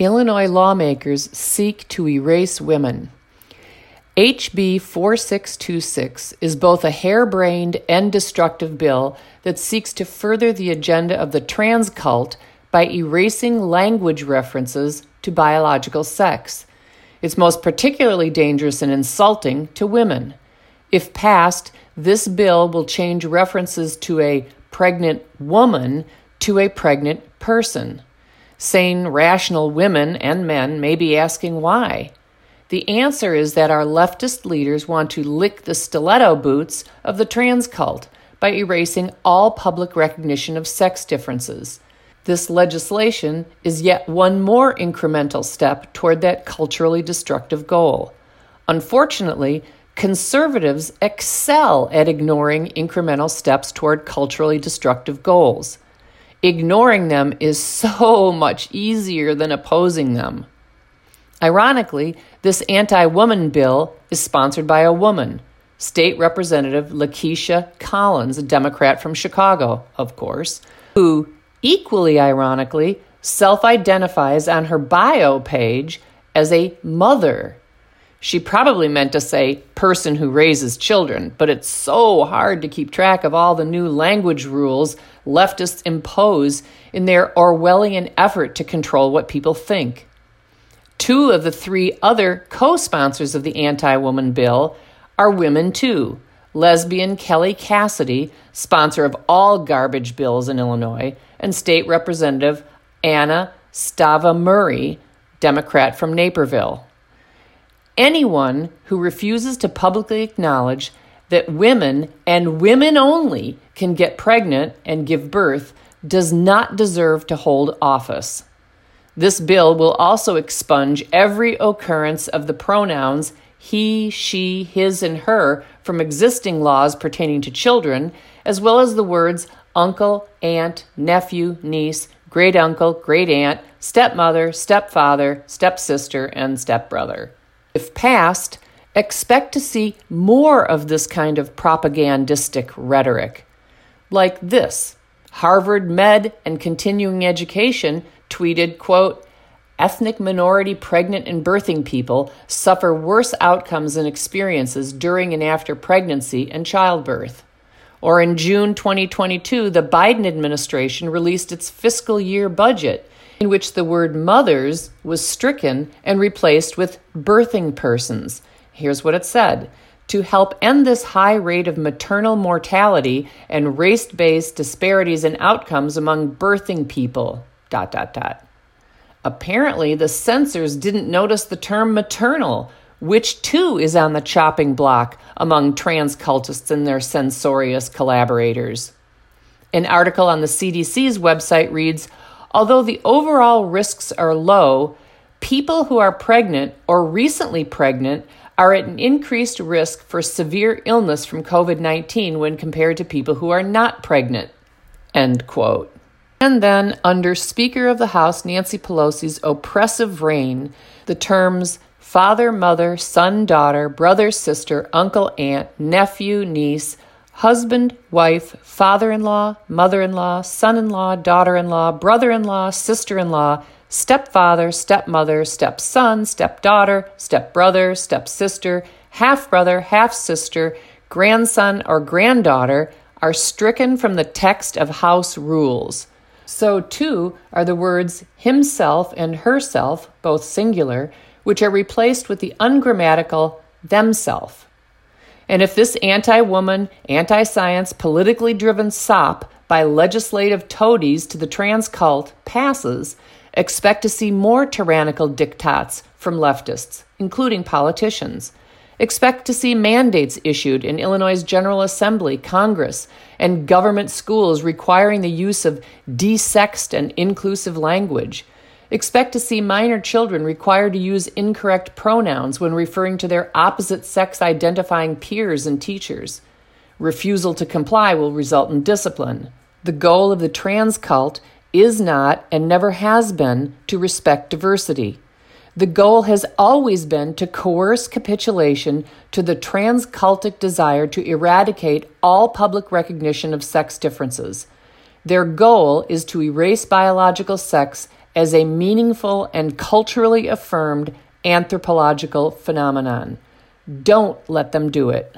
Illinois lawmakers seek to erase women. HB 4626 is both a harebrained and destructive bill that seeks to further the agenda of the trans cult by erasing language references to biological sex. It's most particularly dangerous and insulting to women. If passed, this bill will change references to a pregnant woman to a pregnant person. Sane, rational women and men may be asking why. The answer is that our leftist leaders want to lick the stiletto boots of the trans cult by erasing all public recognition of sex differences. This legislation is yet one more incremental step toward that culturally destructive goal. Unfortunately, conservatives excel at ignoring incremental steps toward culturally destructive goals. Ignoring them is so much easier than opposing them. Ironically, this anti woman bill is sponsored by a woman, State Representative Lakesia Collins, a Democrat from Chicago, of course, who, equally ironically, self identifies on her bio page as a mother. She probably meant to say person who raises children, but it's so hard to keep track of all the new language rules leftists impose in their Orwellian effort to control what people think. Two of the three other co sponsors of the anti woman bill are women, too. Lesbian Kelly Cassidy, sponsor of all garbage bills in Illinois, and State Representative Anna Stava Murray, Democrat from Naperville. Anyone who refuses to publicly acknowledge that women and women only can get pregnant and give birth does not deserve to hold office. This bill will also expunge every occurrence of the pronouns he, she, his, and her from existing laws pertaining to children, as well as the words uncle, aunt, nephew, niece, great uncle, great aunt, stepmother, stepfather, stepsister, and stepbrother. If passed, expect to see more of this kind of propagandistic rhetoric. Like this Harvard Med and Continuing Education tweeted, quote, ethnic minority pregnant and birthing people suffer worse outcomes and experiences during and after pregnancy and childbirth. Or in June 2022, the Biden administration released its fiscal year budget, in which the word mothers was stricken and replaced with birthing persons. Here's what it said to help end this high rate of maternal mortality and race based disparities in outcomes among birthing people dot dot dot. Apparently, the censors didn't notice the term maternal, which too is on the chopping block among trans cultists and their censorious collaborators. An article on the CDC's website reads Although the overall risks are low, people who are pregnant or recently pregnant are at an increased risk for severe illness from COVID 19 when compared to people who are not pregnant. End quote. And then, under Speaker of the House Nancy Pelosi's oppressive reign, the terms father, mother, son, daughter, brother, sister, uncle, aunt, nephew, niece, husband, wife, father in law, mother in law, son in law, daughter in law, brother in law, sister in law, stepfather, stepmother, stepson, stepdaughter, stepbrother, stepsister, half brother, half sister, grandson, or granddaughter are stricken from the text of House rules. So too are the words himself and herself, both singular, which are replaced with the ungrammatical themself. And if this anti woman, anti science, politically driven sop by legislative toadies to the trans cult passes, expect to see more tyrannical diktats from leftists, including politicians. Expect to see mandates issued in Illinois' General Assembly, Congress, and government schools requiring the use of desexed and inclusive language. Expect to see minor children required to use incorrect pronouns when referring to their opposite sex identifying peers and teachers. Refusal to comply will result in discipline. The goal of the trans cult is not and never has been to respect diversity. The goal has always been to coerce capitulation to the trans cultic desire to eradicate all public recognition of sex differences. Their goal is to erase biological sex as a meaningful and culturally affirmed anthropological phenomenon. Don't let them do it.